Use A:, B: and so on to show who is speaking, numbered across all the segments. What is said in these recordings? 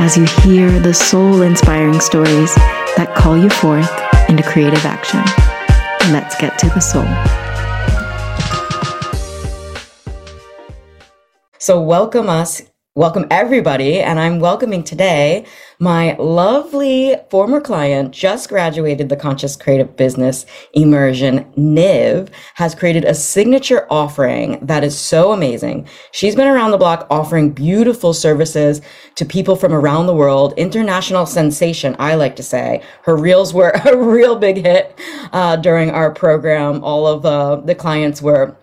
A: as you hear the soul inspiring stories that call you forth into creative action. Let's get to the soul. So, welcome us Welcome, everybody. And I'm welcoming today my lovely former client, just graduated the Conscious Creative Business Immersion. Niv has created a signature offering that is so amazing. She's been around the block offering beautiful services to people from around the world. International sensation, I like to say. Her reels were a real big hit uh, during our program. All of uh, the clients were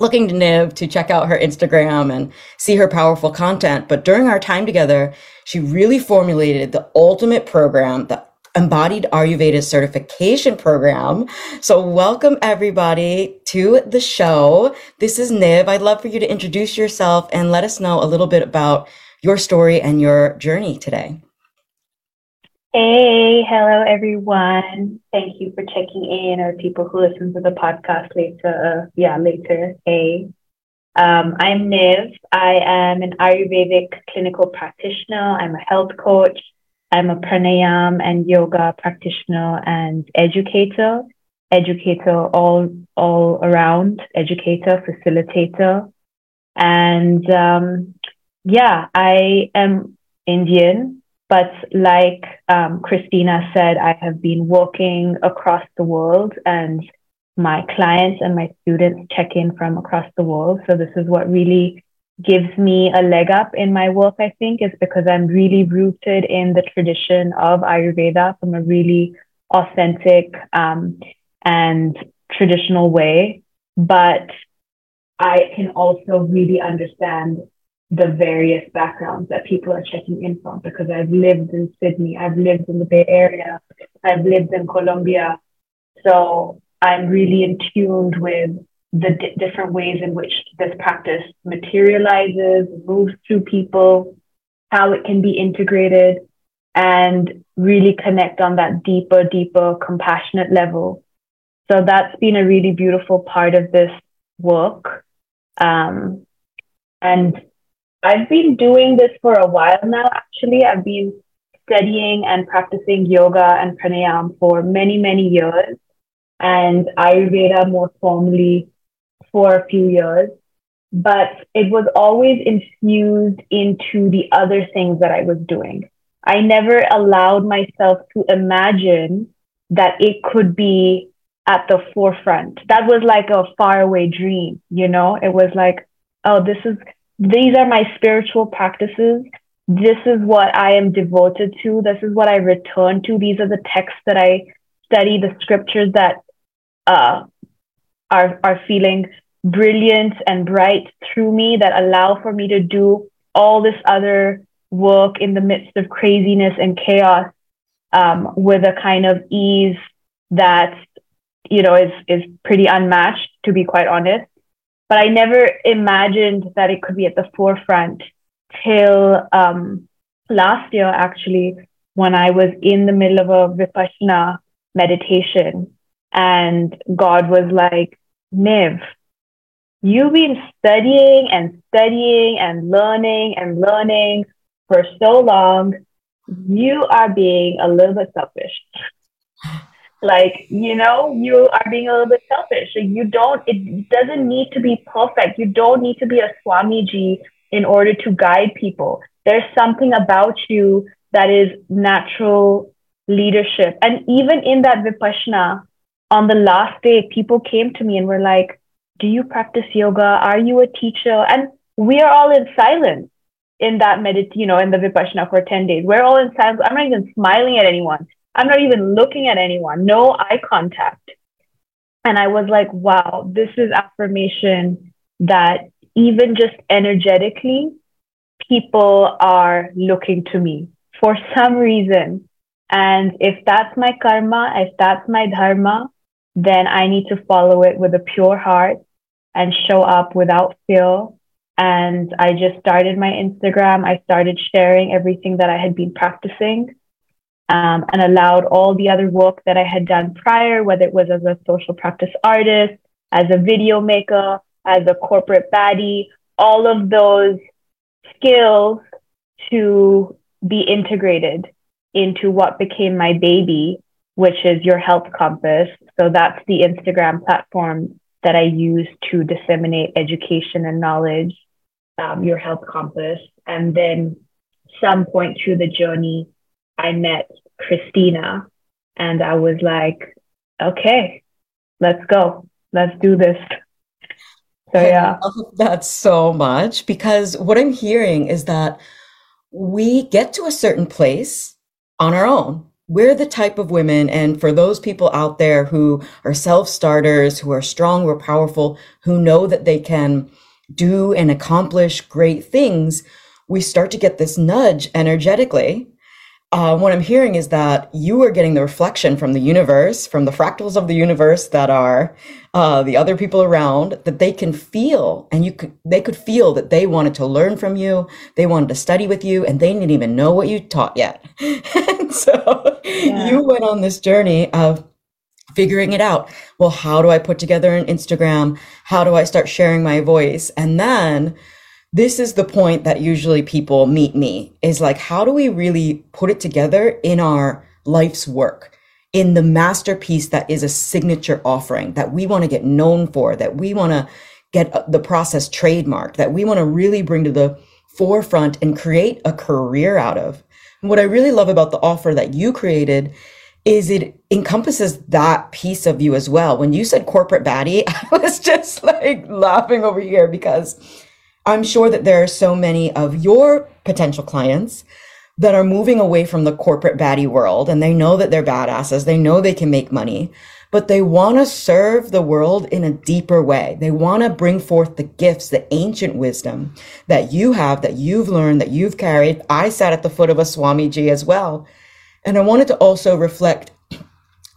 A: looking to Niv to check out her Instagram and see her powerful content. But during our time together, she really formulated the ultimate program, the embodied Ayurveda certification program. So welcome everybody to the show. This is Niv. I'd love for you to introduce yourself and let us know a little bit about your story and your journey today.
B: Hey, hello everyone. Thank you for checking in, or people who listen to the podcast later. Yeah, later. Hey, um, I'm Niv. I am an Ayurvedic clinical practitioner. I'm a health coach. I'm a pranayam and yoga practitioner and educator. Educator all all around. Educator, facilitator, and um, yeah, I am Indian but like um, Christina said, I have been walking across the world and my clients and my students check in from across the world. So this is what really gives me a leg up in my work, I think, is because I'm really rooted in the tradition of Ayurveda from a really authentic um, and traditional way. But I can also really understand the various backgrounds that people are checking in from because I've lived in Sydney, I've lived in the Bay Area, I've lived in Colombia. So I'm really in tuned with the d- different ways in which this practice materializes, moves through people, how it can be integrated, and really connect on that deeper, deeper, compassionate level. So that's been a really beautiful part of this work. Um, and I've been doing this for a while now, actually. I've been studying and practicing yoga and pranayam for many, many years, and Ayurveda more formally for a few years. But it was always infused into the other things that I was doing. I never allowed myself to imagine that it could be at the forefront. That was like a faraway dream, you know? It was like, oh, this is these are my spiritual practices. This is what I am devoted to. This is what I return to. These are the texts that I study, the scriptures that uh, are, are feeling brilliant and bright through me that allow for me to do all this other work in the midst of craziness and chaos um, with a kind of ease that you know is is pretty unmatched to be quite honest but I never imagined that it could be at the forefront till um, last year, actually, when I was in the middle of a Vipassana meditation. And God was like, Niv, you've been studying and studying and learning and learning for so long. You are being a little bit selfish like you know you are being a little bit selfish you don't it doesn't need to be perfect you don't need to be a swamiji in order to guide people there's something about you that is natural leadership and even in that vipassana on the last day, people came to me and were like, Do you practice yoga? Are you a teacher? And we are all in silence in that medit, you know, in the Vipassana for 10 days. We're all in silence. I'm not even smiling at anyone. I'm not even looking at anyone. No eye contact. And I was like, wow, this is affirmation that even just energetically, people are looking to me for some reason. And if that's my karma, if that's my dharma, then I need to follow it with a pure heart and show up without fear. And I just started my Instagram. I started sharing everything that I had been practicing um, and allowed all the other work that I had done prior, whether it was as a social practice artist, as a video maker, as a corporate baddie, all of those skills to be integrated into what became my baby, which is your health compass. So that's the Instagram platform that I use to disseminate education and knowledge, um, your health compass. And then some point through the journey, I met Christina and I was like, okay, let's go. Let's do this. So yeah.
A: I love that so much because what I'm hearing is that we get to a certain place on our own. We're the type of women, and for those people out there who are self starters, who are strong, who are powerful, who know that they can do and accomplish great things, we start to get this nudge energetically uh, what I'm hearing is that you are getting the reflection from the universe, from the fractals of the universe that are uh, the other people around, that they can feel, and you could they could feel that they wanted to learn from you, they wanted to study with you, and they didn't even know what you taught yet. and so yeah. you went on this journey of figuring it out. Well, how do I put together an Instagram? How do I start sharing my voice? And then this is the point that usually people meet me is like, how do we really put it together in our life's work? in the masterpiece that is a signature offering that we want to get known for, that we want to get uh, the process trademarked, that we want to really bring to the forefront and create a career out of. And what I really love about the offer that you created is it encompasses that piece of you as well. When you said corporate baddie, I was just like laughing over here because I'm sure that there are so many of your potential clients that are moving away from the corporate baddie world and they know that they're badasses. They know they can make money, but they want to serve the world in a deeper way. They want to bring forth the gifts, the ancient wisdom that you have, that you've learned, that you've carried. I sat at the foot of a Swamiji as well. And I wanted to also reflect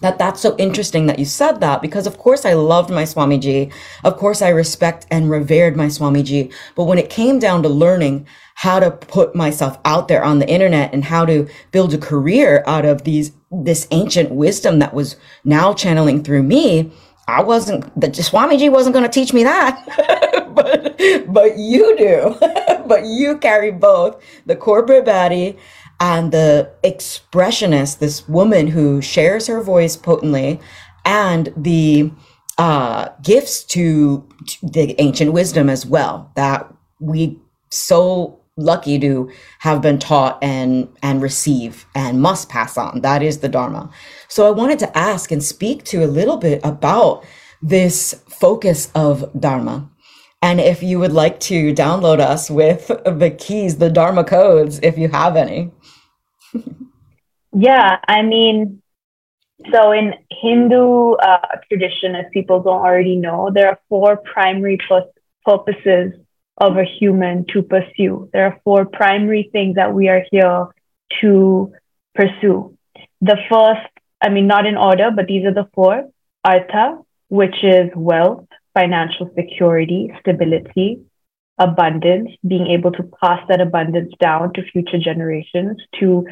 A: that that's so interesting that you said that because of course I loved my Swamiji. Of course I respect and revered my Swamiji. But when it came down to learning how to put myself out there on the internet and how to build a career out of these, this ancient wisdom that was now channeling through me, I wasn't, the Swamiji wasn't going to teach me that. but, but you do. but you carry both the corporate baddie and the expressionist, this woman who shares her voice potently, and the uh, gifts to, to the ancient wisdom as well that we so lucky to have been taught and and receive and must pass on. That is the dharma. So i wanted to ask and speak to a little bit about this focus of dharma and if you would like to download us with the keys the dharma codes if you have any
B: yeah, I mean, so in Hindu uh, tradition, as people don't already know, there are four primary purposes of a human to pursue. There are four primary things that we are here to pursue. The first, I mean, not in order, but these are the four Artha, which is wealth, financial security, stability, abundance, being able to pass that abundance down to future generations to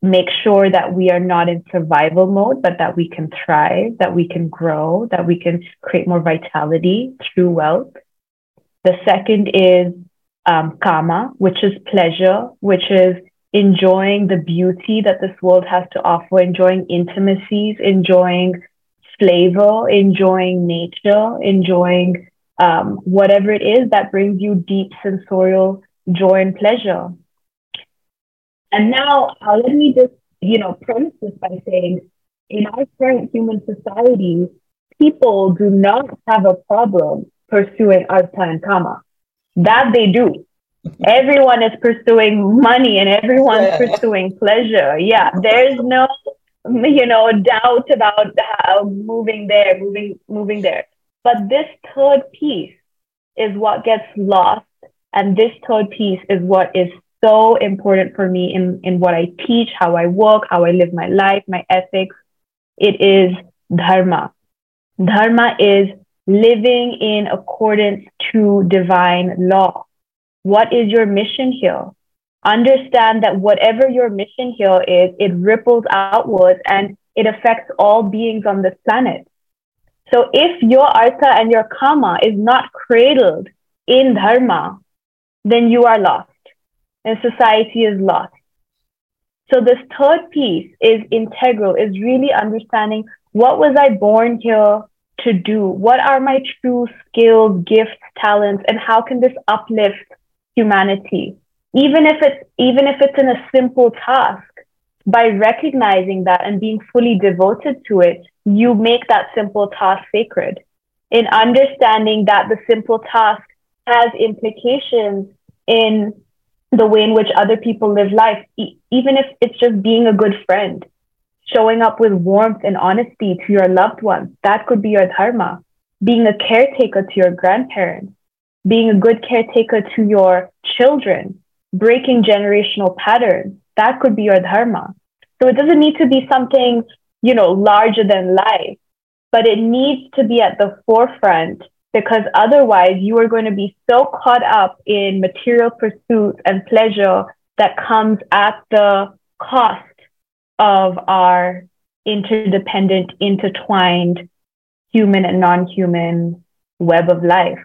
B: make sure that we are not in survival mode, but that we can thrive, that we can grow, that we can create more vitality through wealth. The second is um, kama, which is pleasure, which is enjoying the beauty that this world has to offer, enjoying intimacies, enjoying flavor, enjoying nature, enjoying um, whatever it is that brings you deep sensorial joy and pleasure. And now uh, let me just, you know, premise this by saying in our current human society, people do not have a problem pursuing artha and kama. That they do. Everyone is pursuing money and everyone's yeah. pursuing pleasure. Yeah, there's no, you know, doubt about how moving there, moving, moving there. But this third piece is what gets lost. And this third piece is what is so important for me in, in what I teach, how I work, how I live my life, my ethics. It is dharma. Dharma is living in accordance to divine law. What is your mission here? Understand that whatever your mission here is, it ripples outwards and it affects all beings on this planet. So if your artha and your karma is not cradled in dharma, then you are lost and society is lost. So this third piece is integral, is really understanding what was I born here to do? What are my true skills, gifts, talents, and how can this uplift humanity? Even if it's even if it's in a simple task, by recognizing that and being fully devoted to it, you make that simple task sacred. In understanding that the simple task has implications in the way in which other people live life, e- even if it's just being a good friend, showing up with warmth and honesty to your loved ones, that could be your dharma. Being a caretaker to your grandparents, being a good caretaker to your children, breaking generational patterns, that could be your dharma. So it doesn't need to be something, you know, larger than life, but it needs to be at the forefront because otherwise you are going to be so caught up in material pursuits and pleasure that comes at the cost of our interdependent, intertwined human and non-human web of life.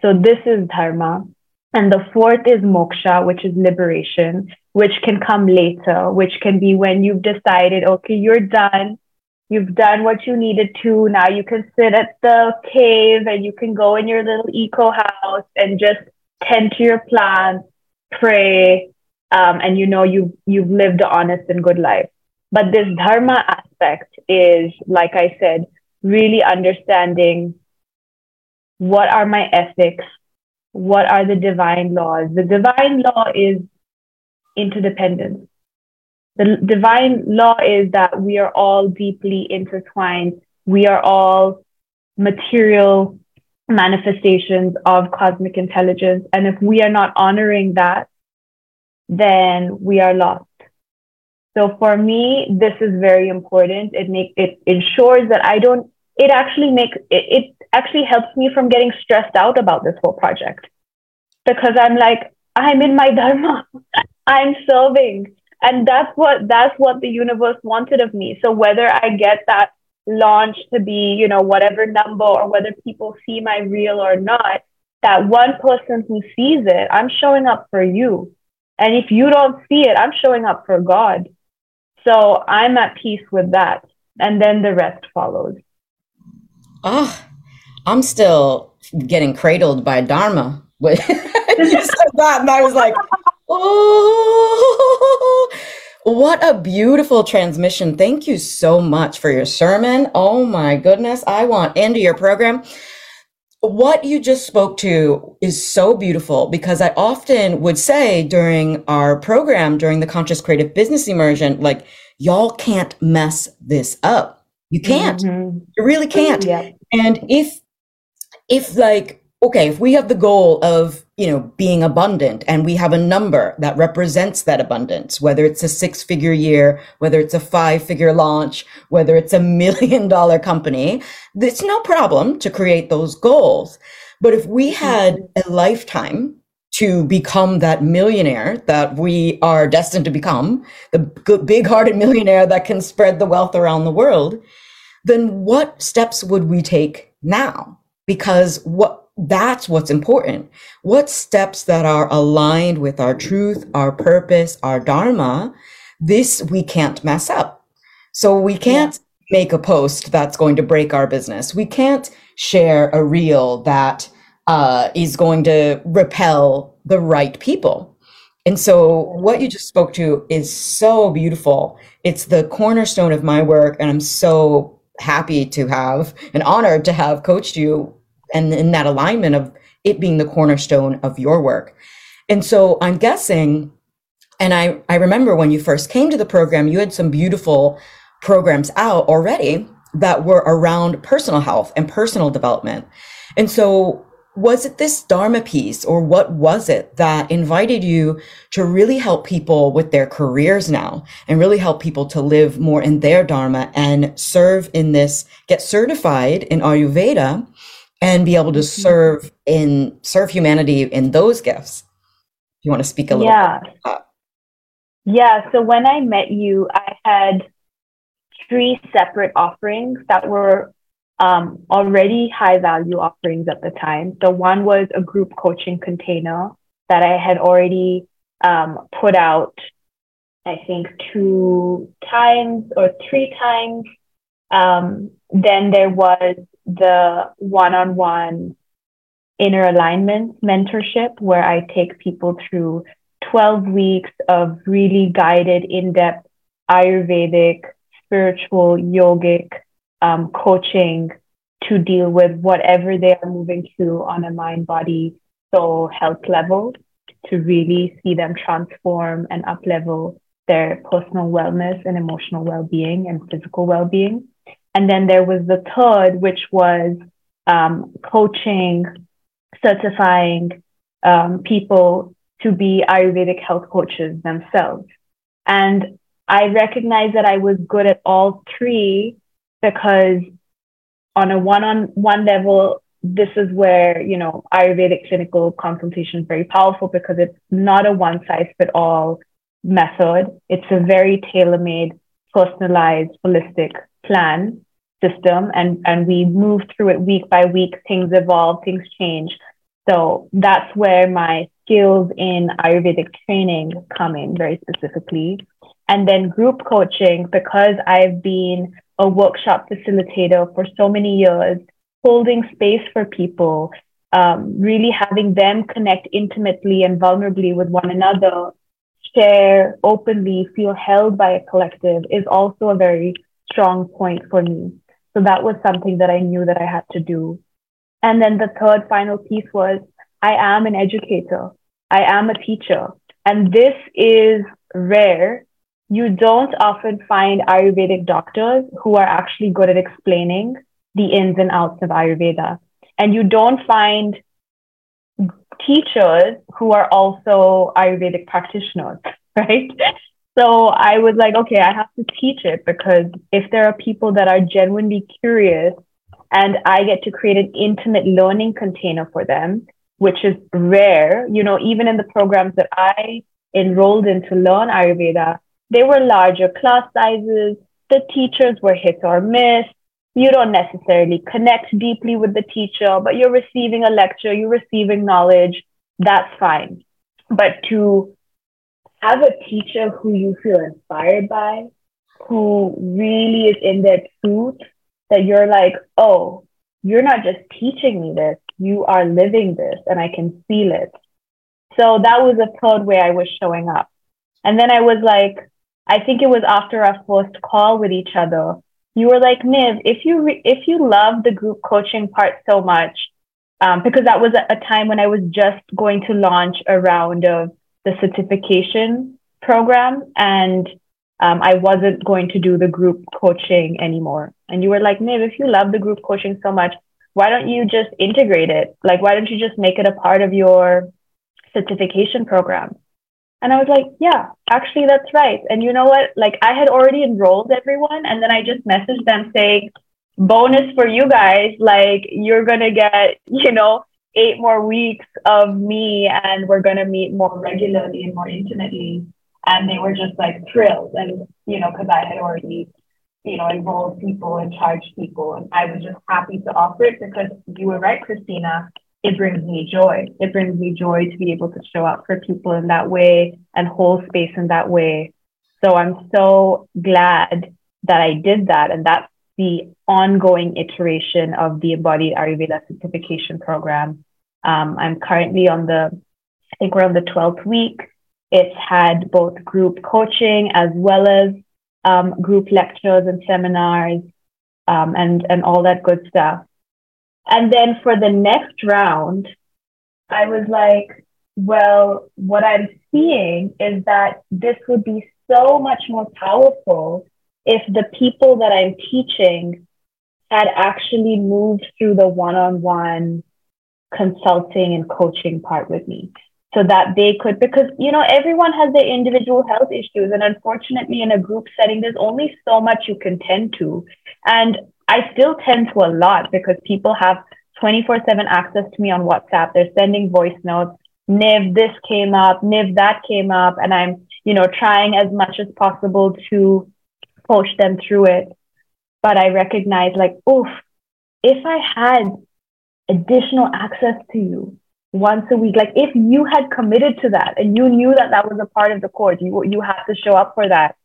B: So this is dharma. And the fourth is moksha, which is liberation, which can come later, which can be when you've decided, okay, you're done. You've done what you needed to. Now you can sit at the cave and you can go in your little eco house and just tend to your plants, pray, um, and you know you've, you've lived an honest and good life. But this dharma aspect is, like I said, really understanding what are my ethics, what are the divine laws. The divine law is interdependence. The divine law is that we are all deeply intertwined. We are all material manifestations of cosmic intelligence. And if we are not honoring that, then we are lost. So for me, this is very important. It make it ensures that I don't. It actually makes it, it actually helps me from getting stressed out about this whole project because I'm like I'm in my dharma. I'm serving, and that's what that's what the universe wanted of me. So whether I get that launch to be you know whatever number or whether people see my reel or not, that one person who sees it, I'm showing up for you. And if you don't see it, I'm showing up for God. So I'm at peace with that. And then the rest follows.
A: Ah, oh, I'm still getting cradled by Dharma. you said that, and I was like, oh, what a beautiful transmission. Thank you so much for your sermon. Oh my goodness. I want into your program what you just spoke to is so beautiful because I often would say during our program, during the conscious creative business immersion, like, y'all can't mess this up. You can't. Mm-hmm. You really can't. Yeah. And if, if like, okay, if we have the goal of, you know, being abundant and we have a number that represents that abundance, whether it's a six figure year, whether it's a five figure launch, whether it's a million dollar company, it's no problem to create those goals. But if we had a lifetime to become that millionaire that we are destined to become, the big hearted millionaire that can spread the wealth around the world, then what steps would we take now? Because what that's what's important. What steps that are aligned with our truth, our purpose, our dharma, this we can't mess up. So we can't yeah. make a post that's going to break our business. We can't share a reel that uh, is going to repel the right people. And so, what you just spoke to is so beautiful. It's the cornerstone of my work, and I'm so happy to have and honored to have coached you and in that alignment of it being the cornerstone of your work. And so, I'm guessing, and I, I remember when you first came to the program, you had some beautiful programs out already that were around personal health and personal development. And so, was it this Dharma piece, or what was it that invited you to really help people with their careers now and really help people to live more in their Dharma and serve in this, get certified in Ayurveda and be able to mm-hmm. serve in serve humanity in those gifts? You want to speak a little
B: yeah. Yeah. So when I met you, I had three separate offerings that were um, already high value offerings at the time. So one was a group coaching container that I had already um, put out, I think two times or three times. Um, then there was the one on one inner alignment mentorship where I take people through 12 weeks of really guided, in depth Ayurvedic, spiritual, yogic um, coaching to deal with whatever they are moving through on a mind, body, soul health level to really see them transform and up level their personal wellness and emotional well being and physical well being. And then there was the third, which was um, coaching, certifying um, people to be Ayurvedic health coaches themselves. And I recognized that I was good at all three because on a one-on-one level, this is where, you know, Ayurvedic clinical consultation is very powerful because it's not a one-size-fits-all method. It's a very tailor-made, personalized, holistic plan system. And, and we move through it week by week. Things evolve, things change. So that's where my skills in Ayurvedic training come in very specifically. And then group coaching, because I've been a workshop facilitator for so many years, holding space for people, um, really having them connect intimately and vulnerably with one another, share openly, feel held by a collective is also a very strong point for me. So that was something that I knew that I had to do. And then the third final piece was I am an educator. I am a teacher. And this is rare you don't often find Ayurvedic doctors who are actually good at explaining the ins and outs of Ayurveda. And you don't find teachers who are also Ayurvedic practitioners, right? So I was like, okay, I have to teach it because if there are people that are genuinely curious and I get to create an intimate learning container for them, which is rare, you know, even in the programs that I enrolled in to learn Ayurveda, they were larger class sizes. The teachers were hit or miss. You don't necessarily connect deeply with the teacher, but you're receiving a lecture, you're receiving knowledge. That's fine. But to have a teacher who you feel inspired by, who really is in their truth, that you're like, oh, you're not just teaching me this, you are living this, and I can feel it. So that was a third way I was showing up. And then I was like, I think it was after our first call with each other. You were like, Niv, if you re- if you love the group coaching part so much, um, because that was a, a time when I was just going to launch a round of the certification program, and um, I wasn't going to do the group coaching anymore. And you were like, Niv, if you love the group coaching so much, why don't you just integrate it? Like, why don't you just make it a part of your certification program? And I was like, yeah, actually, that's right. And you know what? Like, I had already enrolled everyone. And then I just messaged them saying, bonus for you guys. Like, you're going to get, you know, eight more weeks of me and we're going to meet more regularly and more intimately. And they were just like thrilled. And, you know, because I had already, you know, enrolled people and charged people. And I was just happy to offer it because you were right, Christina it brings me joy. It brings me joy to be able to show up for people in that way and hold space in that way. So I'm so glad that I did that. And that's the ongoing iteration of the Embodied Ayurveda certification program. Um, I'm currently on the, I think we're on the 12th week. It's had both group coaching as well as um, group lectures and seminars um, and, and all that good stuff. And then for the next round, I was like, well, what I'm seeing is that this would be so much more powerful if the people that I'm teaching had actually moved through the one on one consulting and coaching part with me so that they could, because, you know, everyone has their individual health issues. And unfortunately, in a group setting, there's only so much you can tend to. And I still tend to a lot because people have 24 7 access to me on WhatsApp. They're sending voice notes. Niv, this came up, Niv, that came up. And I'm, you know, trying as much as possible to coach them through it. But I recognize, like, oof, if I had additional access to you once a week, like if you had committed to that and you knew that that was a part of the course, you, you have to show up for that,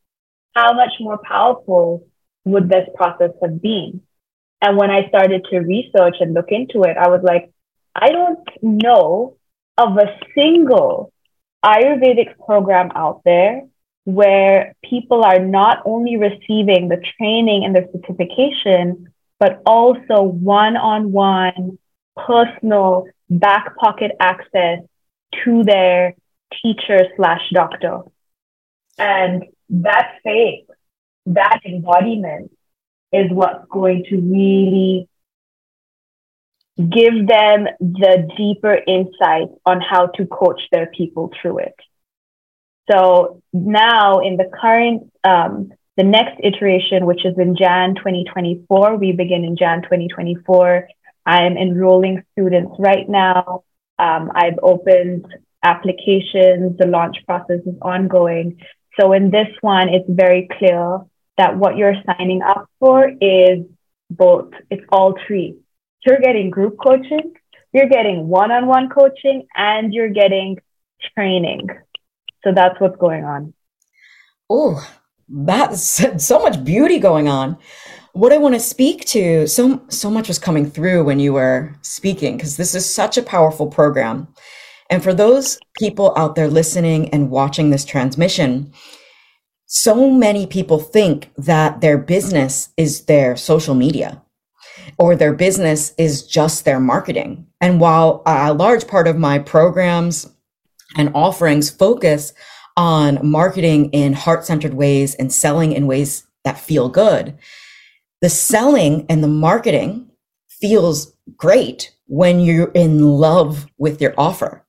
B: how much more powerful would this process have been? And when I started to research and look into it, I was like, I don't know of a single Ayurvedic program out there where people are not only receiving the training and the certification, but also one on one personal back pocket access to their teacher slash doctor. And that's faith, that embodiment is what's going to really give them the deeper insight on how to coach their people through it. So now in the current, um, the next iteration, which is in Jan 2024, we begin in Jan 2024. I'm enrolling students right now. Um, I've opened applications. The launch process is ongoing. So in this one, it's very clear that what you're signing up for is both, it's all three. You're getting group coaching, you're getting one on one coaching, and you're getting training. So that's what's going on.
A: Oh, that's so much beauty going on. What I want to speak to, so so much was coming through when you were speaking, because this is such a powerful program. And for those people out there listening and watching this transmission, so many people think that their business is their social media or their business is just their marketing. And while a large part of my programs and offerings focus on marketing in heart centered ways and selling in ways that feel good. The selling and the marketing feels great when you're in love with your offer.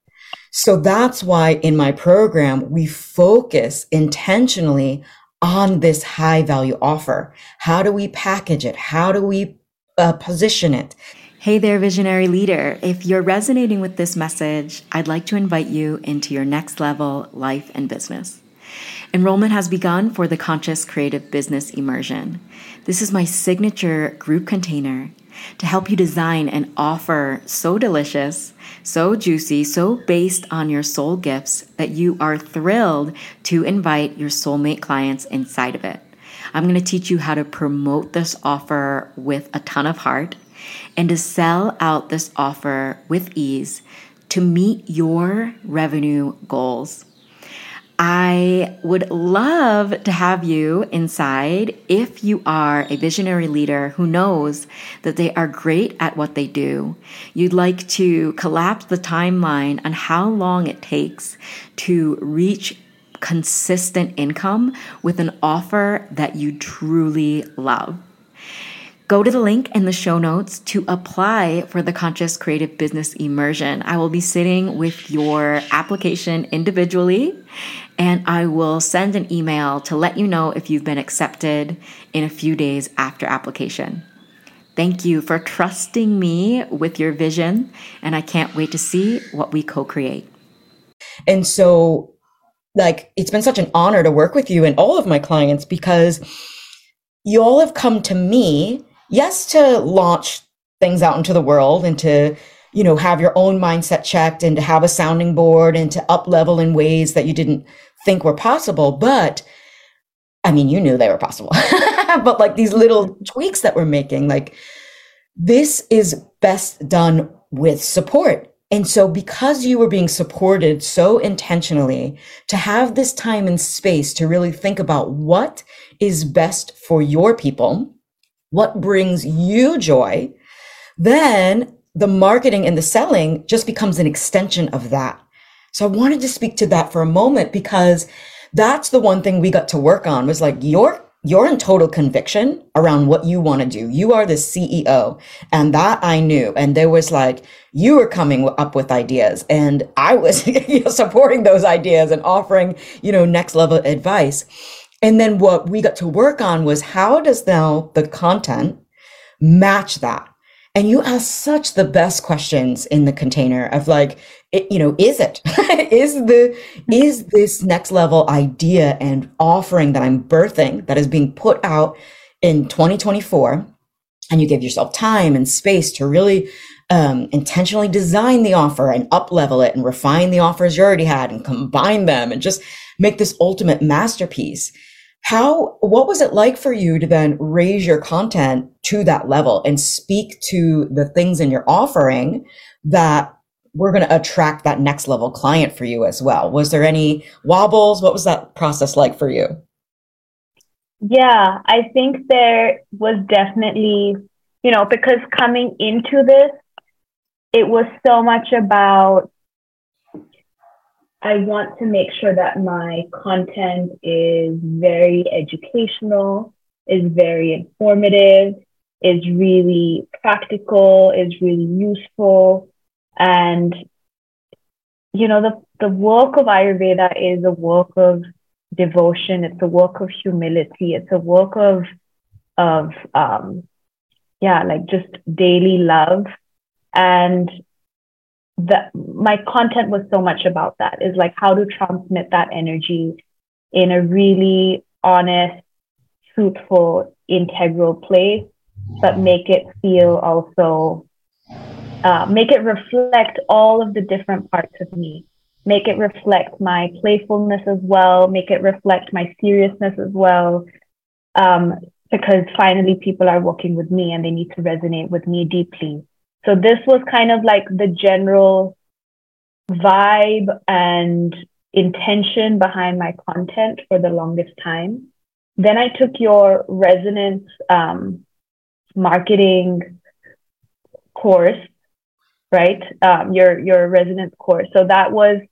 A: So that's why in my program, we focus intentionally on this high value offer. How do we package it? How do we uh, position it?
C: Hey there, visionary leader. If you're resonating with this message, I'd like to invite you into your next level life and business. Enrollment has begun for the Conscious Creative Business Immersion. This is my signature group container to help you design an offer so delicious, so juicy, so based on your soul gifts that you are thrilled to invite your soulmate clients inside of it. I'm going to teach you how to promote this offer with a ton of heart and to sell out this offer with ease to meet your revenue goals. I would love to have you inside if you are a visionary leader who knows that they are great at what they do. You'd like to collapse the timeline on how long it takes to reach consistent income with an offer that you truly love. Go to the link in the show notes to apply for the Conscious Creative Business Immersion. I will be sitting with your application individually and I will send an email to let you know if you've been accepted in a few days after application. Thank you for trusting me with your vision, and I can't wait to see what we co create.
A: And so, like, it's been such an honor to work with you and all of my clients because you all have come to me yes, to launch things out into the world and to, you know, have your own mindset checked and to have a sounding board and to up level in ways that you didn't think were possible. But I mean, you knew they were possible, but like these little mm-hmm. tweaks that we're making, like this is best done with support And so because you were being supported so intentionally to have this time and space to really think about what is best for your people, what brings you joy, then the marketing and the selling just becomes an extension of that. So I wanted to speak to that for a moment because that's the one thing we got to work on was like your you're in total conviction around what you want to do. You are the CEO. And that I knew. And there was like, you were coming up with ideas and I was you know, supporting those ideas and offering, you know, next level advice. And then what we got to work on was how does now the content match that? And you ask such the best questions in the container of like, it, you know, is it, is the, is this next level idea and offering that I'm birthing that is being put out in 2024 and you give yourself time and space to really um, intentionally design the offer and up level it and refine the offers you already had and combine them and just make this ultimate masterpiece how what was it like for you to then raise your content to that level and speak to the things in your offering that we're going to attract that next level client for you as well? Was there any wobbles? What was that process like for you?
B: Yeah i think there was definitely you know because coming into this it was so much about I want to make sure that my content is very educational, is very informative, is really practical, is really useful. And, you know, the, the work of Ayurveda is a work of devotion, it's a work of humility, it's a work of, of, um, yeah, like just daily love. And that my content was so much about that is like how to transmit that energy in a really honest, truthful, integral place, but make it feel also, uh, make it reflect all of the different parts of me. Make it reflect my playfulness as well. Make it reflect my seriousness as well. Um, because finally people are working with me and they need to resonate with me deeply. So this was kind of like the general vibe and intention behind my content for the longest time. Then I took your resonance um, marketing course, right? Um, your your resonance course. So that was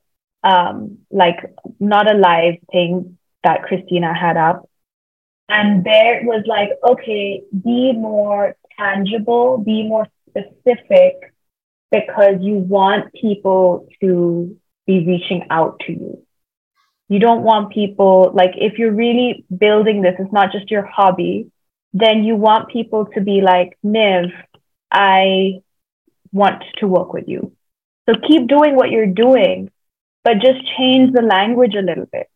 B: um, like not a live thing that Christina had up. And there was like, okay, be more tangible, be more specific because you want people to be reaching out to you. You don't want people, like, if you're really building this, it's not just your hobby, then you want people to be like, Niv, I want to work with you. So keep doing what you're doing, but just change the language a little bit.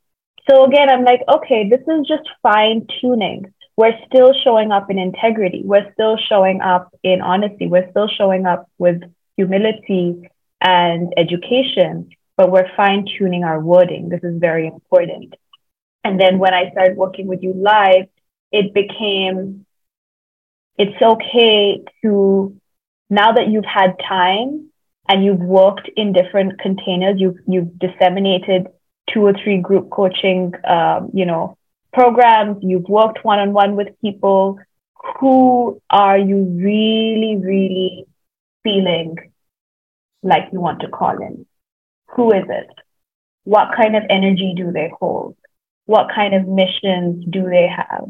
B: So again, I'm like, okay, this is just fine tuning we're still showing up in integrity. We're still showing up in honesty. We're still showing up with humility and education, but we're fine tuning our wording. This is very important. And then when I started working with you live, it became it's okay to now that you've had time and you've worked in different containers, you've you've disseminated two or three group coaching, um, you know, programs, you've worked one on one with people. Who are you really, really feeling like you want to call in? Who is it? What kind of energy do they hold? What kind of missions do they have?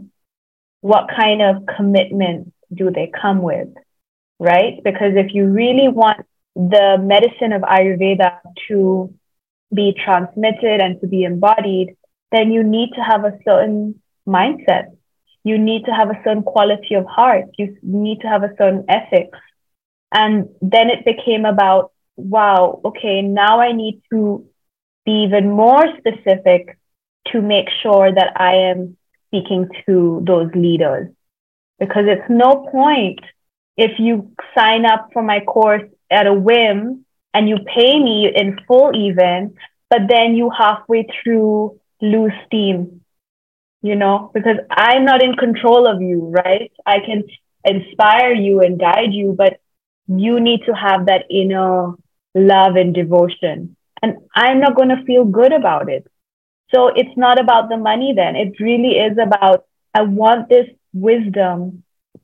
B: What kind of commitments do they come with? Right? Because if you really want the medicine of Ayurveda to be transmitted and to be embodied, then you need to have a certain mindset. You need to have a certain quality of heart. You need to have a certain ethics. And then it became about, wow, okay, now I need to be even more specific to make sure that I am speaking to those leaders. Because it's no point if you sign up for my course at a whim and you pay me in full even, but then you halfway through lose steam, you know, because I'm not in control of you, right? I can inspire you and guide you, but you need to have that inner love and devotion. And I'm not going to feel good about it. So it's not about the money then. It really is about, I want this wisdom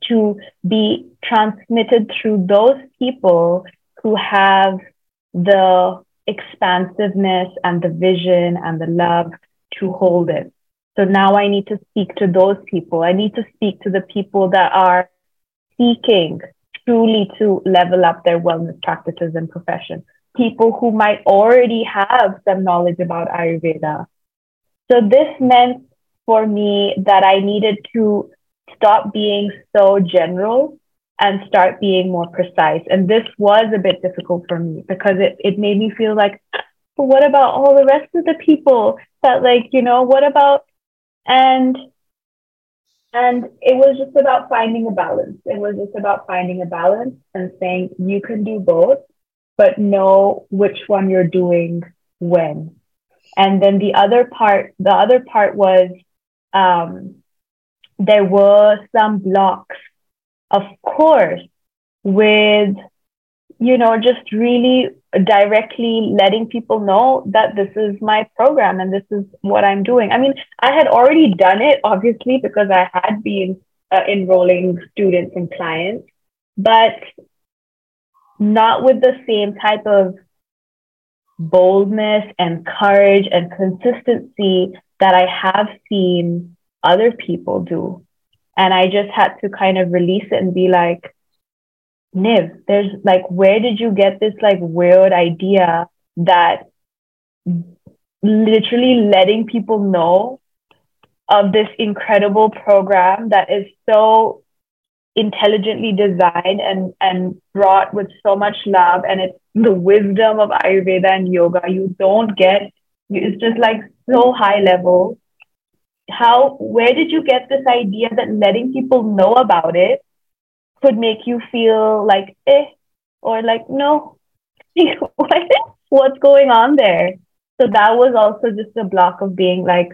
B: to be transmitted through those people who have the expansiveness and the vision and the love to hold it. So now I need to speak to those people. I need to speak to the people that are seeking truly to level up their wellness practices and profession. People who might already have some knowledge about Ayurveda. So this meant for me that I needed to stop being so general and start being more precise. And this was a bit difficult for me because it, it made me feel like, but what about all the rest of the people that like, you know, what about and and it was just about finding a balance. It was just about finding a balance and saying you can do both, but know which one you're doing when. And then the other part, the other part was um, there were some blocks, of course, with you know just really directly letting people know that this is my program and this is what I'm doing. I mean, I had already done it, obviously, because I had been uh, enrolling students and clients, but not with the same type of boldness and courage and consistency that I have seen other people do. And I just had to kind of release it and be like, Niv, there's like, where did you get this like weird idea that literally letting people know of this incredible program that is so intelligently designed and and brought with so much love and it's the wisdom of ayurveda and yoga you don't get it's just like so high level. How where did you get this idea that letting people know about it could make you feel like eh or like no. What's going on there? So that was also just a block of being like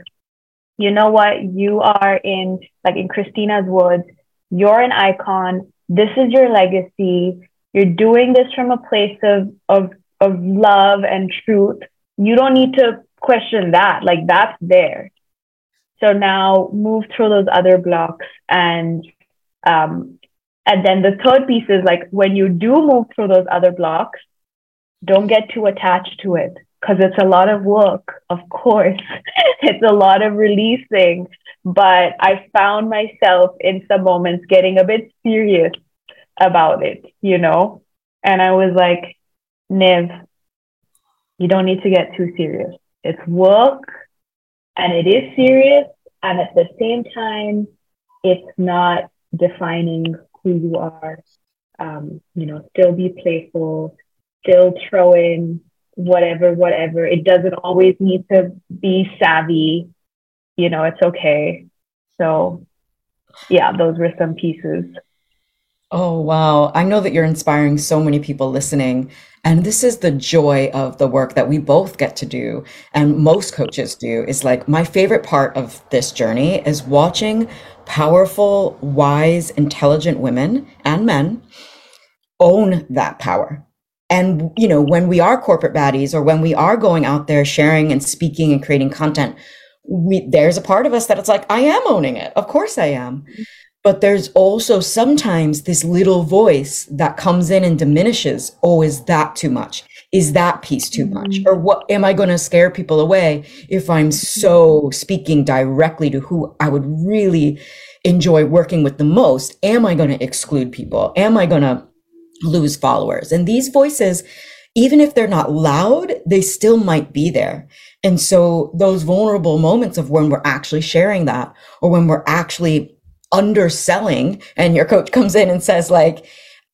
B: you know what? You are in like in christina's words you're an icon. This is your legacy. You're doing this from a place of of of love and truth. You don't need to question that. Like that's there. So now move through those other blocks and um, and then the third piece is like when you do move through those other blocks, don't get too attached to it because it's a lot of work, of course. it's a lot of releasing. But I found myself in some moments getting a bit serious about it, you know? And I was like, Niv, you don't need to get too serious. It's work and it is serious. And at the same time, it's not defining who you are. Um, you know, still be playful, still throw in whatever, whatever. It doesn't always need to be savvy. You know, it's okay. So, yeah, those were some pieces.
A: Oh, wow. I know that you're inspiring so many people listening. And this is the joy of the work that we both get to do. And most coaches do is like my favorite part of this journey is watching powerful, wise, intelligent women and men own that power. And, you know, when we are corporate baddies or when we are going out there sharing and speaking and creating content, we, there's a part of us that it's like, I am owning it. Of course I am. But there's also sometimes this little voice that comes in and diminishes. Oh, is that too much? is that piece too much mm-hmm. or what am i going to scare people away if i'm so speaking directly to who i would really enjoy working with the most am i going to exclude people am i going to lose followers and these voices even if they're not loud they still might be there and so those vulnerable moments of when we're actually sharing that or when we're actually underselling and your coach comes in and says like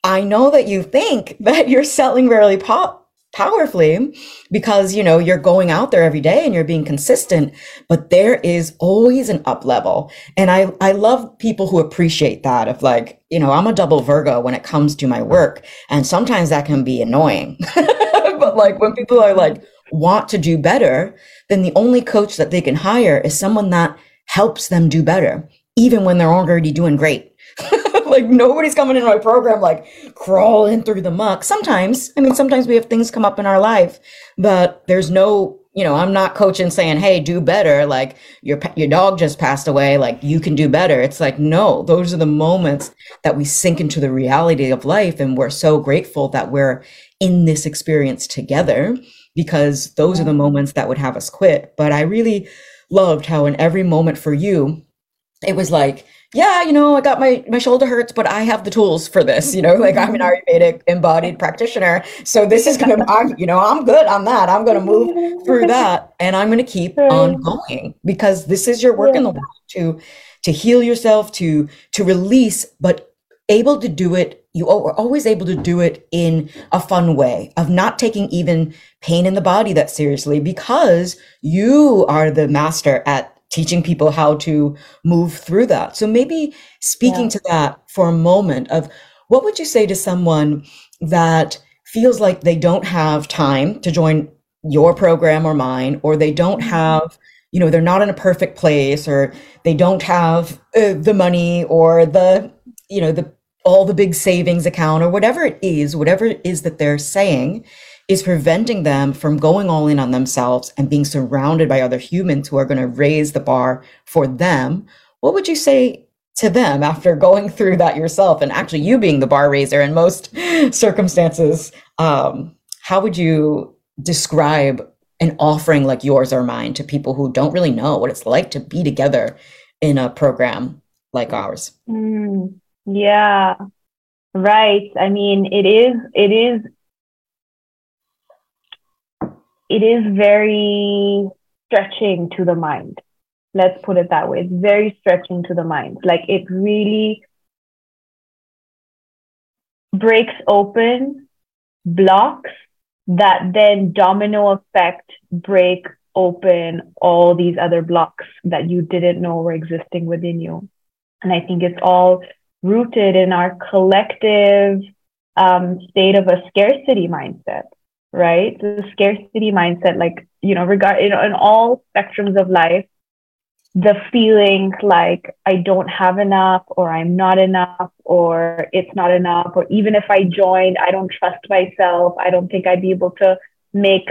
A: I know that you think that you're selling really pop powerfully because you know you're going out there every day and you're being consistent but there is always an up level. And i i love people who appreciate that of like you know i'm a double virgo when it comes to my work and sometimes that can be annoying. But like when people are like want to do better then the only coach that they can hire is someone that helps them do better even when they're already doing great like nobody's coming into my program like crawling through the muck. Sometimes, I mean, sometimes we have things come up in our life but there's no you know, I'm not coaching saying, "Hey, do better." Like your your dog just passed away, like you can do better. It's like, no, those are the moments that we sink into the reality of life and we're so grateful that we're in this experience together because those are the moments that would have us quit. But I really loved how in every moment for you, it was like yeah, you know, I got my my shoulder hurts, but I have the tools for this. You know, like I'm an mm-hmm. Ayurvedic embodied practitioner, so this is gonna, I'm, you know, I'm good on that. I'm gonna move through mm-hmm. that, and I'm gonna keep on going because this is your work yeah. in the world to to heal yourself, to to release, but able to do it. You are always able to do it in a fun way of not taking even pain in the body that seriously because you are the master at teaching people how to move through that. So maybe speaking yeah. to that for a moment of what would you say to someone that feels like they don't have time to join your program or mine or they don't mm-hmm. have you know they're not in a perfect place or they don't have uh, the money or the you know the all the big savings account or whatever it is whatever it is that they're saying is preventing them from going all in on themselves and being surrounded by other humans who are going to raise the bar for them, what would you say to them after going through that yourself and actually you being the bar raiser in most circumstances? Um, how would you describe an offering like yours or mine to people who don't really know what it's like to be together in a program like ours?
B: Mm, yeah, right. I mean, it is it is it is very stretching to the mind. Let's put it that way. It's very stretching to the mind. Like it really breaks open blocks that then domino effect break open all these other blocks that you didn't know were existing within you. And I think it's all rooted in our collective um, state of a scarcity mindset right? The scarcity mindset, like, you know, regard, you know, in all spectrums of life, the feeling like I don't have enough or I'm not enough or it's not enough, or even if I joined, I don't trust myself. I don't think I'd be able to make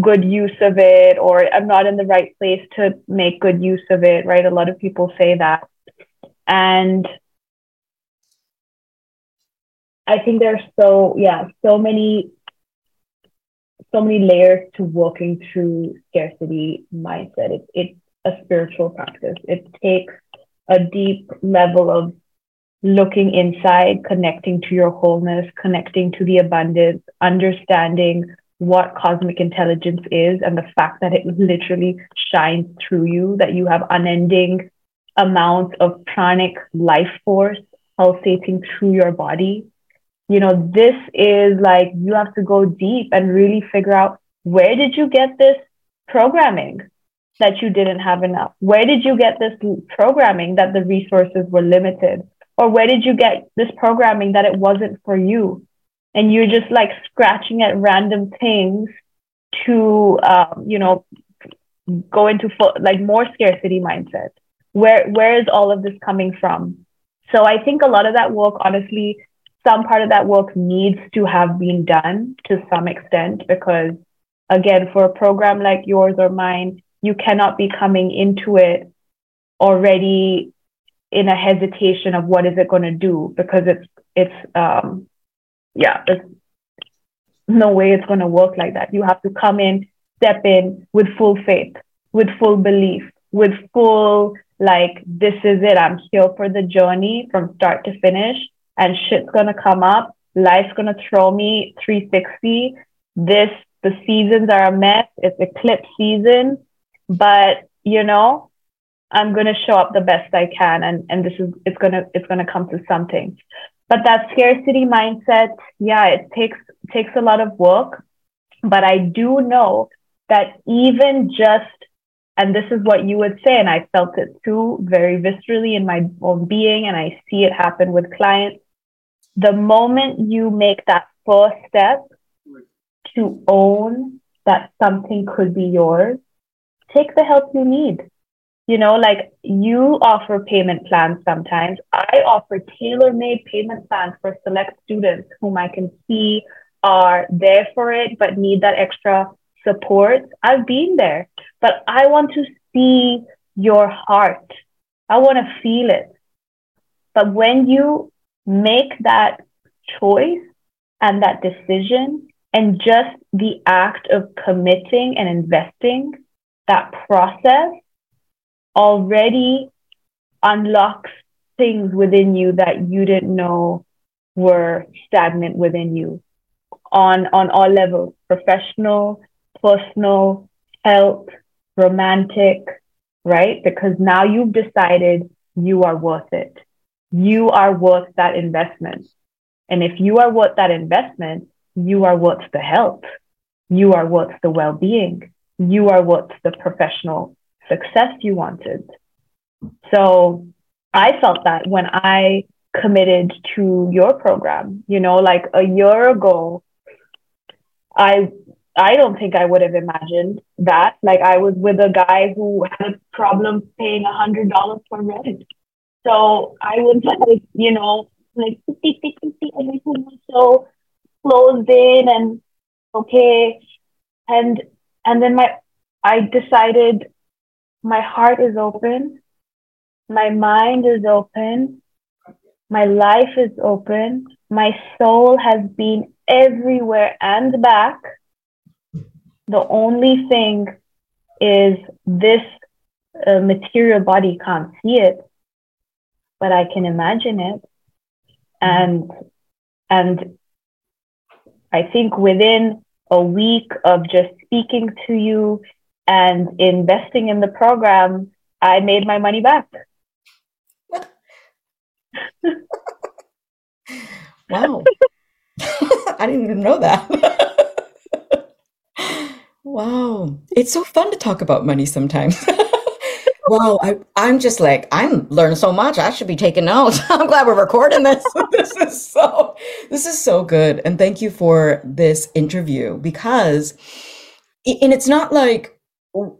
B: good use of it, or I'm not in the right place to make good use of it, right? A lot of people say that. And I think there's so, yeah, so many so many layers to walking through scarcity mindset. It, it's a spiritual practice. It takes a deep level of looking inside, connecting to your wholeness, connecting to the abundance, understanding what cosmic intelligence is and the fact that it literally shines through you, that you have unending amounts of pranic life force pulsating through your body you know, this is like you have to go deep and really figure out where did you get this programming that you didn't have enough? Where did you get this programming that the resources were limited? Or where did you get this programming that it wasn't for you? And you're just like scratching at random things to, um, you know, go into full, like more scarcity mindset. Where where is all of this coming from? So I think a lot of that work, honestly, some part of that work needs to have been done to some extent because again for a program like yours or mine you cannot be coming into it already in a hesitation of what is it going to do because it's it's um yeah there's no way it's going to work like that. You have to come in step in with full faith with full belief with full like this is it. I'm here for the journey from start to finish and shit's gonna come up. Life's gonna throw me 360. This the seasons are a mess. It's eclipse season, but you know, I'm gonna show up the best I can, and and this is it's gonna it's gonna come to something. But that scarcity mindset, yeah, it takes takes a lot of work. But I do know that even just and this is what you would say, and I felt it too very viscerally in my own being, and I see it happen with clients the moment you make that first step to own that something could be yours, take the help you need. You know, like you offer payment plans sometimes. I offer tailor made payment plans for select students whom I can see are there for it but need that extra support. I've been there, but I want to see your heart. I want to feel it. But when you make that choice and that decision, and just the act of committing and investing, that process already unlocks things within you that you didn't know were stagnant within you on on all levels professional personal health romantic right? Because now you've decided you are worth it you are worth that investment and if you are worth that investment you are worth the health you are worth the well-being you are worth the professional success you wanted. So I felt that when I committed to your program, you know, like a year ago, I I don't think I would have imagined that. Like I was with a guy who had a problem paying a hundred dollars for rent. So I was like, you know, like 50, 50, 50, everything was so closed in and okay. And and then my I decided my heart is open, my mind is open, my life is open, my soul has been everywhere and back. The only thing is this uh, material body can't see it, but I can imagine it. Mm-hmm. And, and I think within a week of just speaking to you and investing in the program, I made my money back.
A: wow. I didn't even know that. wow. It's so fun to talk about money sometimes. Wow, I, I'm just like, I'm learning so much. I should be taking notes. I'm glad we're recording this. this is so this is so good. And thank you for this interview because and it's not like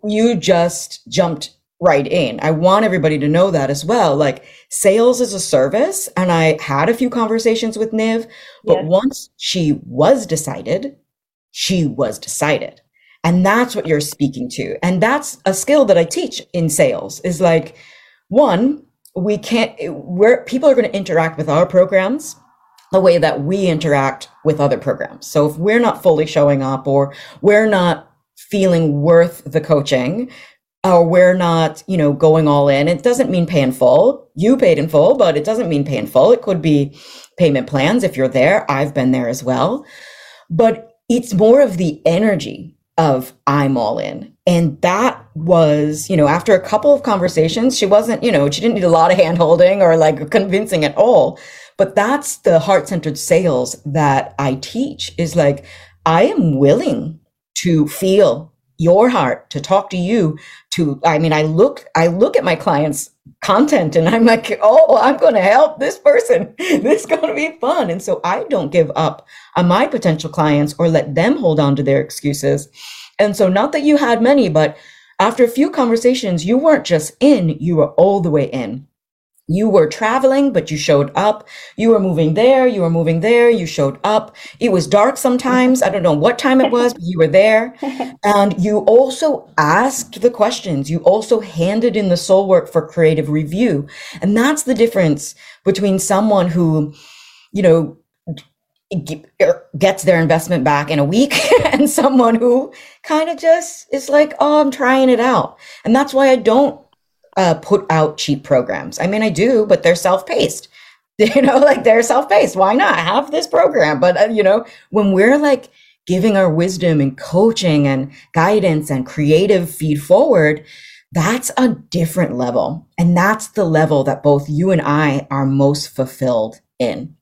A: you just jumped right in. I want everybody to know that as well. Like sales is a service. And I had a few conversations with Niv, but yes. once she was decided, she was decided. And that's what you're speaking to. And that's a skill that I teach in sales is like, one, we can't, where people are going to interact with our programs the way that we interact with other programs. So if we're not fully showing up or we're not feeling worth the coaching or we're not, you know, going all in. It doesn't mean paying full. You paid in full, but it doesn't mean paying full. It could be payment plans if you're there. I've been there as well. But it's more of the energy of I'm all in. And that was, you know, after a couple of conversations, she wasn't, you know, she didn't need a lot of hand holding or like convincing at all. But that's the heart centered sales that I teach is like, I am willing to feel your heart to talk to you to i mean i look i look at my clients content and i'm like oh i'm going to help this person. This is going to be fun. And so i don't give up on my potential clients or let them hold on to their excuses. And so not that you had many but after a few conversations you weren't just in you were all the way in you were traveling, but you showed up. You were moving there, you were moving there, you showed up. It was dark sometimes. I don't know what time it was, but you were there. And you also asked the questions. You also handed in the soul work for creative review. And that's the difference between someone who, you know, er, gets their investment back in a week and someone who kind of just is like, oh, I'm trying it out. And that's why I don't uh, put out cheap programs. I mean, I do, but they're self-paced. You know, like they're self-paced. Why not have this program? But uh, you know, when we're like giving our wisdom and coaching and guidance and creative feed forward, that's a different level. And that's the level that both you and I are most fulfilled in.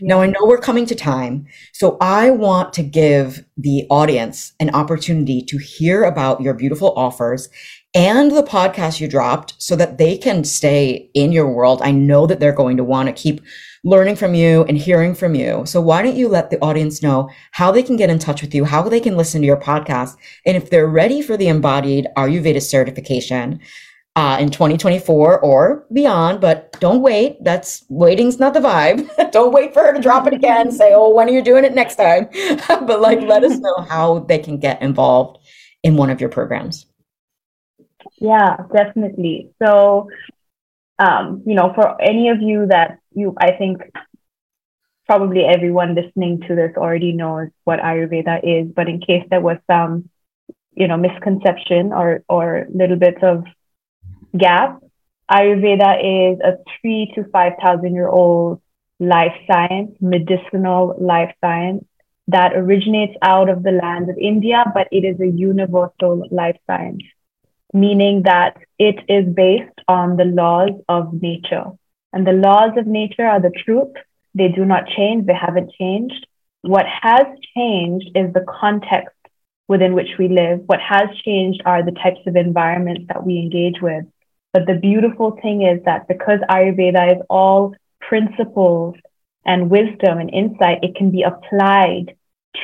A: Yeah. Now, I know we're coming to time, so I want to give the audience an opportunity to hear about your beautiful offers and the podcast you dropped so that they can stay in your world. I know that they're going to want to keep learning from you and hearing from you. So why don't you let the audience know how they can get in touch with you, how they can listen to your podcast, and if they're ready for the embodied Ayurveda certification, uh, in 2024 or beyond, but don't wait. That's waiting's not the vibe. don't wait for her to drop it again say, oh, when are you doing it next time? but like, let us know how they can get involved in one of your programs.
B: Yeah, definitely. So, um, you know, for any of you that you, I think probably everyone listening to this already knows what Ayurveda is, but in case there was some, you know, misconception or or little bits of gap, Ayurveda is a three to five thousand year old life science, medicinal life science that originates out of the land of India, but it is a universal life science, meaning that it is based on the laws of nature. And the laws of nature are the truth. They do not change, they haven't changed. What has changed is the context within which we live. What has changed are the types of environments that we engage with. But the beautiful thing is that because Ayurveda is all principles and wisdom and insight, it can be applied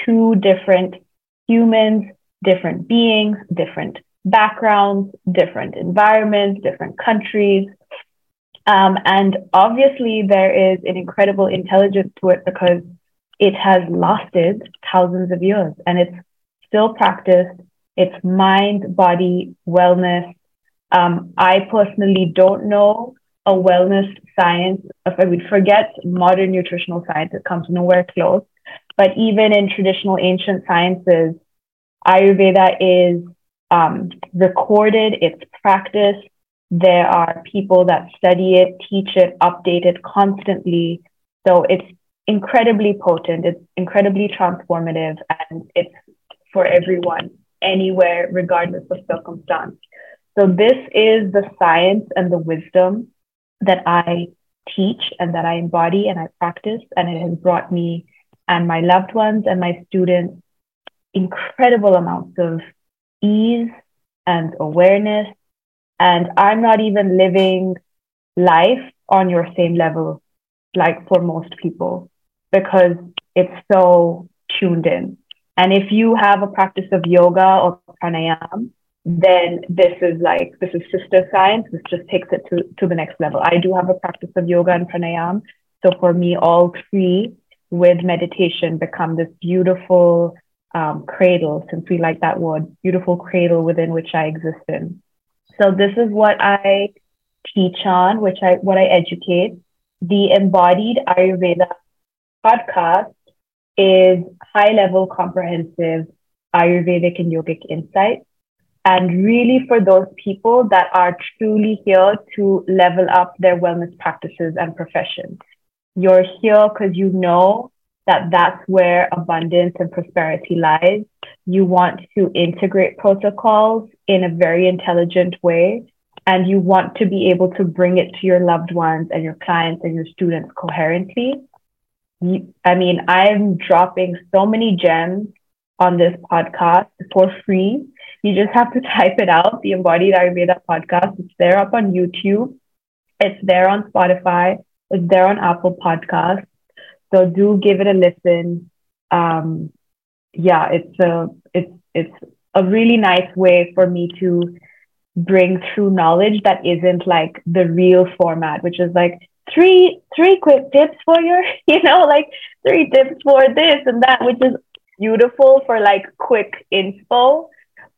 B: to different humans, different beings, different backgrounds, different environments, different countries. Um, and obviously, there is an incredible intelligence to it because it has lasted thousands of years and it's still practiced. It's mind, body, wellness, um, I personally don't know a wellness science. If I would forget modern nutritional science, it comes nowhere close. But even in traditional ancient sciences, Ayurveda is um, recorded, it's practiced. There are people that study it, teach it, update it constantly. So it's incredibly potent, it's incredibly transformative, and it's for everyone, anywhere, regardless of circumstance. So this is the science and the wisdom that I teach and that I embody and I practice. And it has brought me and my loved ones and my students incredible amounts of ease and awareness. And I'm not even living life on your same level, like for most people, because it's so tuned in. And if you have a practice of yoga or pranayama, then this is like this is sister science this just takes it to, to the next level i do have a practice of yoga and pranayam so for me all three with meditation become this beautiful um, cradle since we like that word beautiful cradle within which i exist in. So this is what i teach on which i what i educate. The embodied ayurveda podcast is high level comprehensive ayurvedic and yogic insights and really for those people that are truly here to level up their wellness practices and professions. You're here because you know that that's where abundance and prosperity lies. You want to integrate protocols in a very intelligent way, and you want to be able to bring it to your loved ones and your clients and your students coherently. I mean, I'm dropping so many gems on this podcast for free you just have to type it out, the Embodied Ayurveda podcast. It's there up on YouTube. It's there on Spotify. It's there on Apple Podcasts. So do give it a listen. Um, yeah, it's a it's it's a really nice way for me to bring through knowledge that isn't like the reel format, which is like three three quick tips for your, you know, like three tips for this and that, which is beautiful for like quick info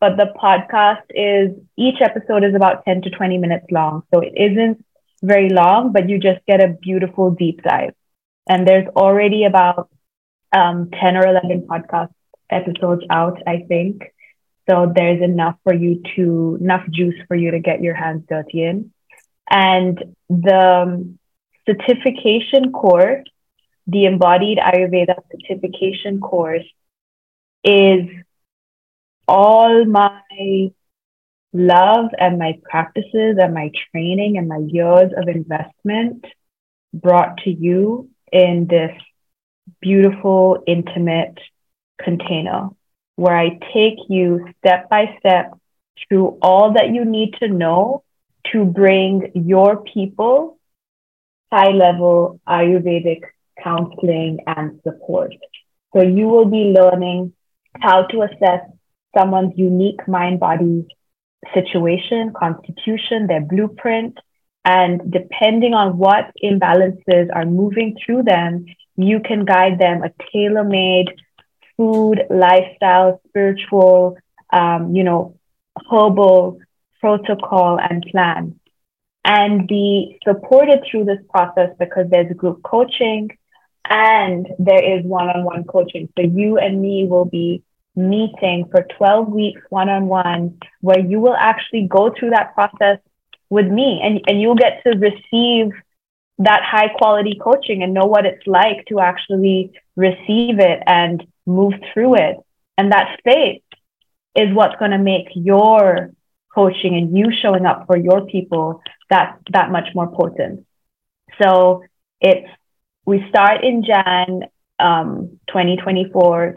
B: but the podcast is each episode is about 10 to 20 minutes long. So it isn't very long, but you just get a beautiful deep dive. And there's already about um, 10 or 11 podcast episodes out, I think. So there's enough for you to, enough juice for you to get your hands dirty in. And the certification course, the embodied Ayurveda certification course, is all my love and my practices and my training and my years of investment brought to you in this beautiful, intimate container where I take you step by step through all that you need to know to bring your people high level Ayurvedic counseling and support. So you will be learning how to assess someone's unique mind body situation, constitution, their blueprint. And depending on what imbalances are moving through them, you can guide them a tailor made food, lifestyle, spiritual, um, you know, herbal protocol and plan. And be supported through this process because there's group coaching and there is one on one coaching. So you and me will be meeting for 12 weeks one on one, where you will actually go through that process with me and, and you'll get to receive that high quality coaching and know what it's like to actually receive it and move through it. And that space is what's going to make your coaching and you showing up for your people that that much more potent. So it's we start in Jan um, 2024.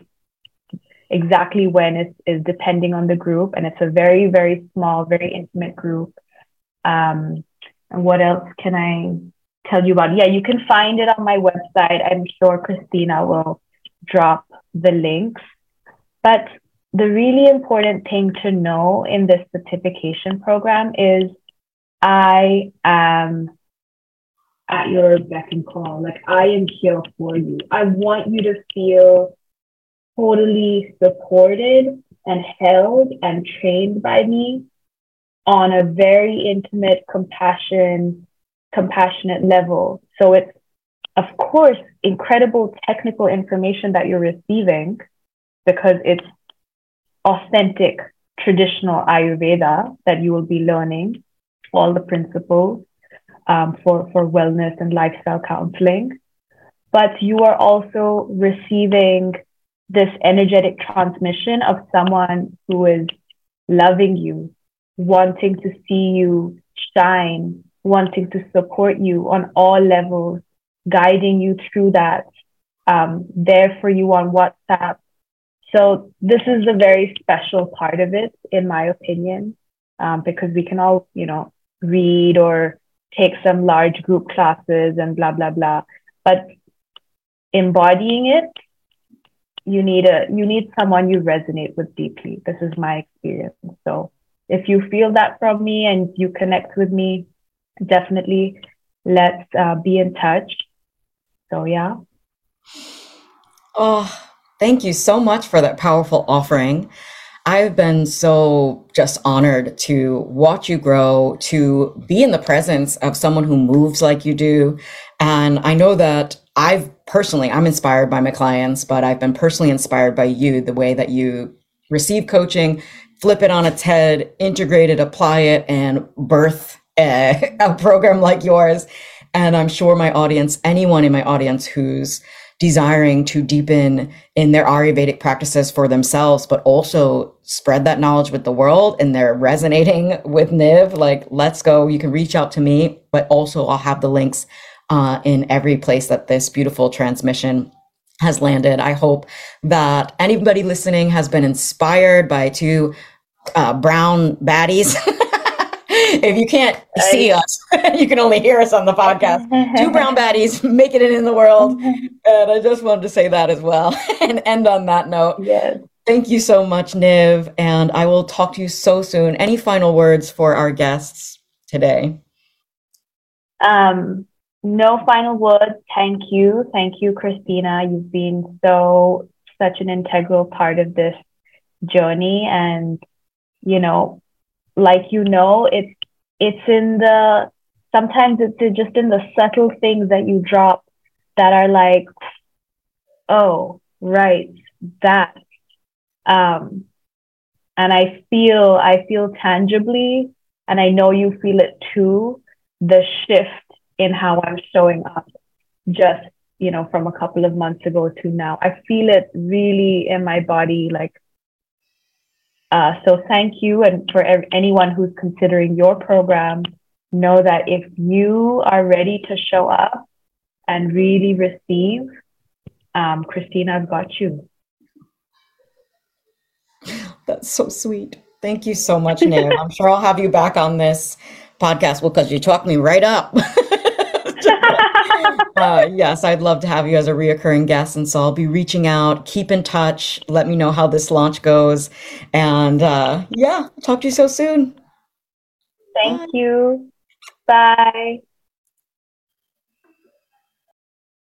B: Exactly when is is depending on the group, and it's a very very small, very intimate group. Um, and what else can I tell you about? Yeah, you can find it on my website. I'm sure Christina will drop the links. But the really important thing to know in this certification program is I am at your beck and call. Like I am here for you. I want you to feel totally supported and held and trained by me on a very intimate, compassion, compassionate level. So it's, of course, incredible technical information that you're receiving because it's authentic traditional Ayurveda that you will be learning, all the principles um, for, for wellness and lifestyle counseling. But you are also receiving this energetic transmission of someone who is loving you, wanting to see you shine, wanting to support you on all levels, guiding you through that, um, there for you on WhatsApp. So this is a very special part of it, in my opinion, um, because we can all, you know, read or take some large group classes and blah blah blah. But embodying it, you need a you need someone you resonate with deeply. This is my experience. So if you feel that from me and you connect with me, definitely let's uh, be in touch. So yeah.
A: Oh, thank you so much for that powerful offering. I've been so just honored to watch you grow, to be in the presence of someone who moves like you do. And I know that I've personally, I'm inspired by my clients, but I've been personally inspired by you, the way that you receive coaching, flip it on its head, integrate it, apply it, and birth a, a program like yours. And I'm sure my audience, anyone in my audience who's desiring to deepen in their Ayurvedic practices for themselves, but also spread that knowledge with the world and they're resonating with Niv, like, let's go. You can reach out to me, but also I'll have the links uh, in every place that this beautiful transmission has landed. I hope that anybody listening has been inspired by two uh, brown baddies. if you can't see us, you can only hear us on the podcast. Two brown baddies making it in the world. And I just wanted to say that as well and end on that note.
B: Yes.
A: Thank you so much, Niv. And I will talk to you so soon. Any final words for our guests today?
B: Um, no final words. Thank you. Thank you, Christina. You've been so, such an integral part of this journey. And, you know, like you know, it's it's in the sometimes it's just in the subtle things that you drop that are like, oh, right, that. Um, and I feel I feel tangibly, and I know you feel it too, the shift in how I'm showing up just, you know, from a couple of months ago to now. I feel it really in my body, like uh, so thank you. And for anyone who's considering your program, know that if you are ready to show up and really receive, um, Christina's got you.
A: That's so sweet. Thank you so much, Niv. I'm sure I'll have you back on this podcast because you talked me right up. uh, yes, I'd love to have you as a reoccurring guest. And so I'll be reaching out, keep in touch, let me know how this launch goes. And uh, yeah, talk to you so soon.
B: Thank Bye. you. Bye.